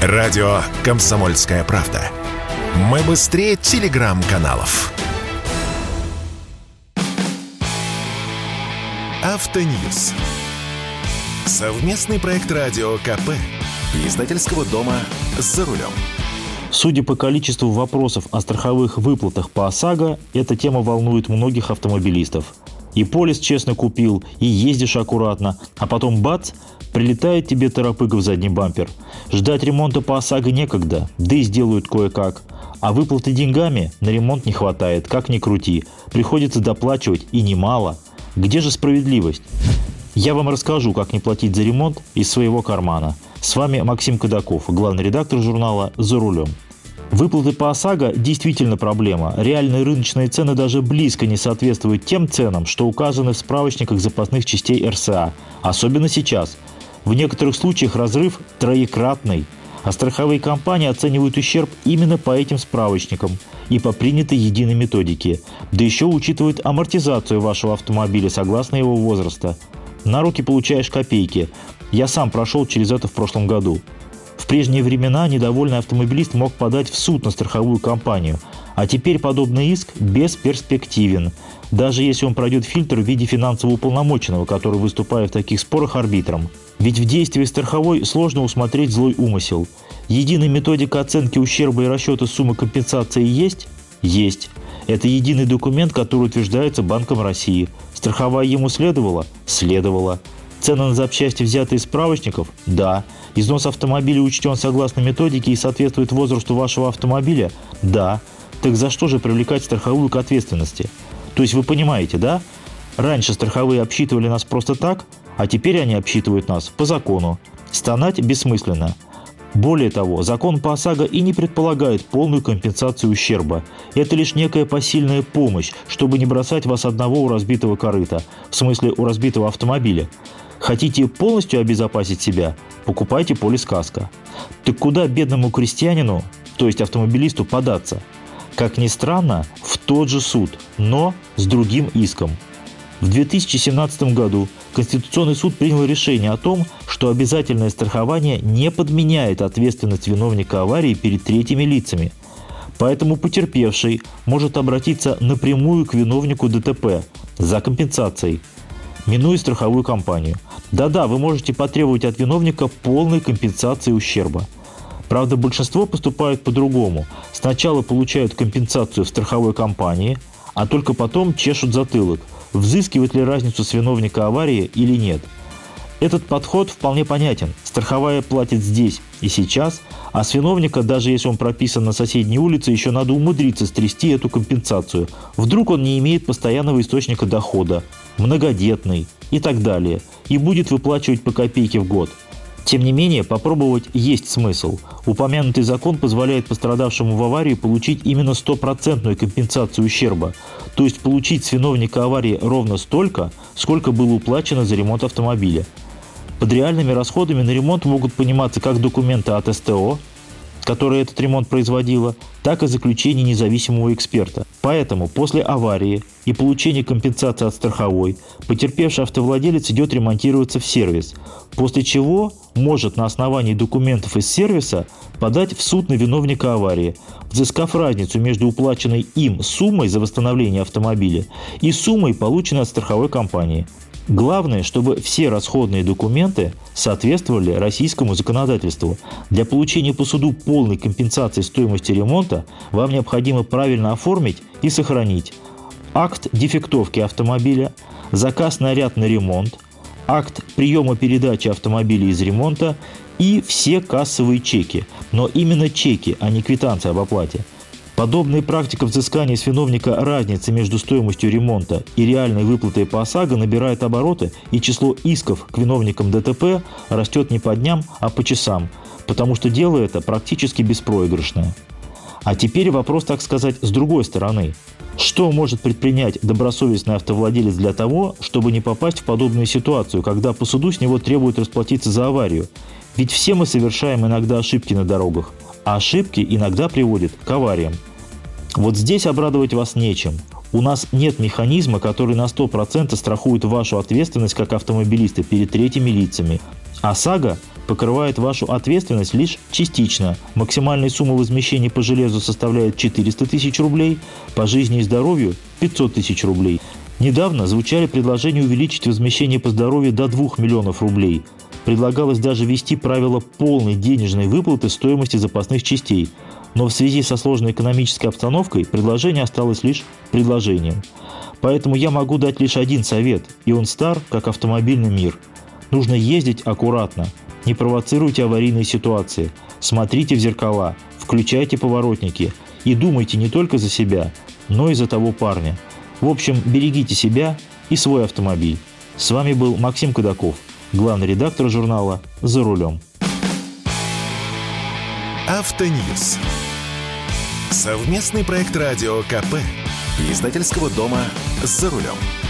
Радио «Комсомольская правда». Мы быстрее телеграм-каналов. Автоньюз. Совместный проект радио КП. Издательского дома «За рулем». Судя по количеству вопросов о страховых выплатах по ОСАГО, эта тема волнует многих автомобилистов. И полис честно купил, и ездишь аккуратно, а потом бац, прилетает тебе торопыга в задний бампер. Ждать ремонта по ОСАГО некогда, да и сделают кое-как. А выплаты деньгами на ремонт не хватает, как ни крути. Приходится доплачивать, и немало. Где же справедливость? Я вам расскажу, как не платить за ремонт из своего кармана. С вами Максим Кадаков, главный редактор журнала «За рулем». Выплаты по ОСАГО действительно проблема. Реальные рыночные цены даже близко не соответствуют тем ценам, что указаны в справочниках запасных частей РСА. Особенно сейчас. В некоторых случаях разрыв троекратный, а страховые компании оценивают ущерб именно по этим справочникам и по принятой единой методике. Да еще учитывают амортизацию вашего автомобиля согласно его возраста. На руки получаешь копейки. Я сам прошел через это в прошлом году. В прежние времена недовольный автомобилист мог подать в суд на страховую компанию, а теперь подобный иск бесперспективен, даже если он пройдет фильтр в виде финансового уполномоченного, который выступает в таких спорах арбитром. Ведь в действии страховой сложно усмотреть злой умысел. Единая методика оценки ущерба и расчета суммы компенсации есть? Есть. Это единый документ, который утверждается Банком России. Страховая ему следовала? Следовала. Цены на запчасти, взятые из справочников? Да. Износ автомобиля учтен согласно методике и соответствует возрасту вашего автомобиля? Да. Так за что же привлекать страховую к ответственности? То есть вы понимаете, да? Раньше страховые обсчитывали нас просто так, а теперь они обсчитывают нас по закону. Стонать бессмысленно. Более того, закон по ОСАГО и не предполагает полную компенсацию ущерба. Это лишь некая посильная помощь, чтобы не бросать вас одного у разбитого корыта, в смысле у разбитого автомобиля. Хотите полностью обезопасить себя? Покупайте полис каска. Так куда бедному крестьянину, то есть автомобилисту, податься? Как ни странно, в тот же суд, но с другим иском. В 2017 году Конституционный суд принял решение о том, что обязательное страхование не подменяет ответственность виновника аварии перед третьими лицами. Поэтому потерпевший может обратиться напрямую к виновнику ДТП за компенсацией, минуя страховую компанию. Да-да, вы можете потребовать от виновника полной компенсации ущерба – Правда, большинство поступают по-другому. Сначала получают компенсацию в страховой компании, а только потом чешут затылок, взыскивать ли разницу с виновника аварии или нет. Этот подход вполне понятен. Страховая платит здесь и сейчас, а с виновника, даже если он прописан на соседней улице, еще надо умудриться стрясти эту компенсацию. Вдруг он не имеет постоянного источника дохода, многодетный и так далее, и будет выплачивать по копейке в год – тем не менее, попробовать есть смысл. Упомянутый закон позволяет пострадавшему в аварии получить именно стопроцентную компенсацию ущерба, то есть получить с виновника аварии ровно столько, сколько было уплачено за ремонт автомобиля. Под реальными расходами на ремонт могут пониматься как документы от СТО, которая этот ремонт производила, так и заключение независимого эксперта. Поэтому после аварии и получения компенсации от страховой потерпевший автовладелец идет ремонтироваться в сервис, после чего может на основании документов из сервиса подать в суд на виновника аварии, взыскав разницу между уплаченной им суммой за восстановление автомобиля и суммой, полученной от страховой компании – Главное, чтобы все расходные документы соответствовали российскому законодательству. Для получения по суду полной компенсации стоимости ремонта вам необходимо правильно оформить и сохранить акт дефектовки автомобиля, заказ наряд на ремонт, акт приема передачи автомобиля из ремонта и все кассовые чеки. Но именно чеки, а не квитанции об оплате – Подобная практика взыскания с виновника разницы между стоимостью ремонта и реальной выплатой по ОСАГО набирает обороты, и число исков к виновникам ДТП растет не по дням, а по часам, потому что дело это практически беспроигрышное. А теперь вопрос, так сказать, с другой стороны. Что может предпринять добросовестный автовладелец для того, чтобы не попасть в подобную ситуацию, когда по суду с него требуют расплатиться за аварию? Ведь все мы совершаем иногда ошибки на дорогах, а ошибки иногда приводят к авариям – вот здесь обрадовать вас нечем. У нас нет механизма, который на 100% страхует вашу ответственность как автомобилиста перед третьими лицами. ОСАГО покрывает вашу ответственность лишь частично. Максимальная сумма возмещения по железу составляет 400 тысяч рублей, по жизни и здоровью – 500 тысяч рублей. Недавно звучали предложения увеличить возмещение по здоровью до 2 миллионов рублей. Предлагалось даже ввести правило полной денежной выплаты стоимости запасных частей. Но в связи со сложной экономической обстановкой предложение осталось лишь предложением. Поэтому я могу дать лишь один совет, и он стар, как автомобильный мир. Нужно ездить аккуратно, не провоцируйте аварийные ситуации, смотрите в зеркала, включайте поворотники и думайте не только за себя, но и за того парня – в общем, берегите себя и свой автомобиль. С вами был Максим Кадаков, главный редактор журнала «За рулем». Автоньюз. Совместный проект радио КП. Издательского дома «За рулем».